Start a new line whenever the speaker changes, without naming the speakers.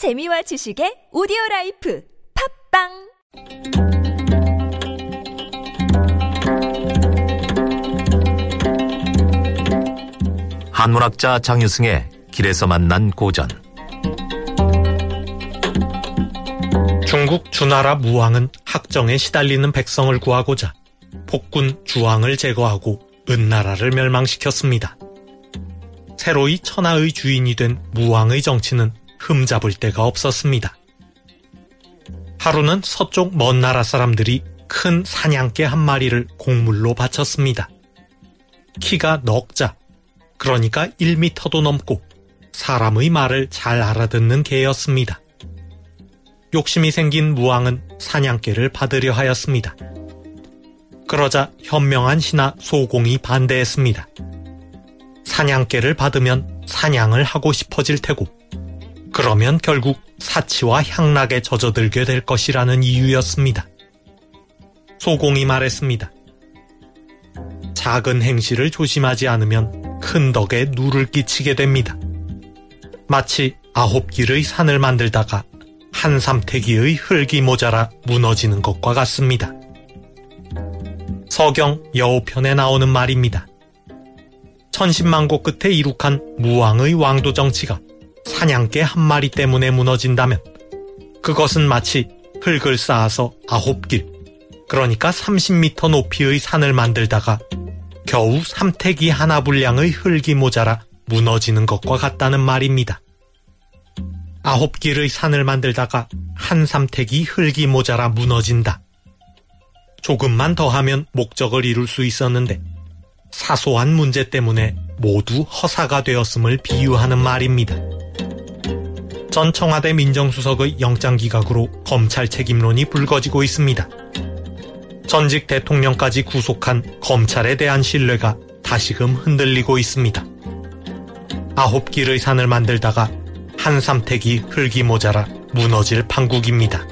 재미와 지식의 오디오 라이프 팟빵
한문학자 장유승의 길에서 만난 고전
중국 주나라 무왕은 학정에 시달리는 백성을 구하고자 폭군 주왕을 제거하고 은나라를 멸망시켰습니다. 새로이 천하의 주인이 된 무왕의 정치는 흠잡을 데가 없었습니다. 하루는 서쪽 먼 나라 사람들이 큰 사냥개 한 마리를 곡물로 바쳤습니다. 키가 넉 자, 그러니까 1미터도 넘고 사람의 말을 잘 알아듣는 개였습니다. 욕심이 생긴 무왕은 사냥개를 받으려 하였습니다. 그러자 현명한 신하 소공이 반대했습니다. 사냥개를 받으면 사냥을 하고 싶어질 테고, 그러면 결국 사치와 향락에 젖어들게 될 것이라는 이유였습니다. 소공이 말했습니다. 작은 행실을 조심하지 않으면 큰 덕에 누를 끼치게 됩니다. 마치 아홉 길의 산을 만들다가 한 삼태기의 흙이 모자라 무너지는 것과 같습니다. 서경 여우편에 나오는 말입니다. 천신만고 끝에 이룩한 무왕의 왕도 정치가 사냥개 한 마리 때문에 무너진다면 그것은 마치 흙을 쌓아서 아홉 길, 그러니까 30m 높이의 산을 만들다가 겨우 삼태기 하나 분량의 흙이 모자라 무너지는 것과 같다는 말입니다. 아홉 길의 산을 만들다가 한 삼태기 흙이 모자라 무너진다. 조금만 더 하면 목적을 이룰 수 있었는데 사소한 문제 때문에 모두 허사가 되었음을 비유하는 말입니다. 전 청와대 민정수석의 영장 기각으로 검찰 책임론이 불거지고 있습니다. 전직 대통령까지 구속한 검찰에 대한 신뢰가 다시금 흔들리고 있습니다. 아홉 길의 산을 만들다가 한 삼택이 흙이 모자라 무너질 판국입니다.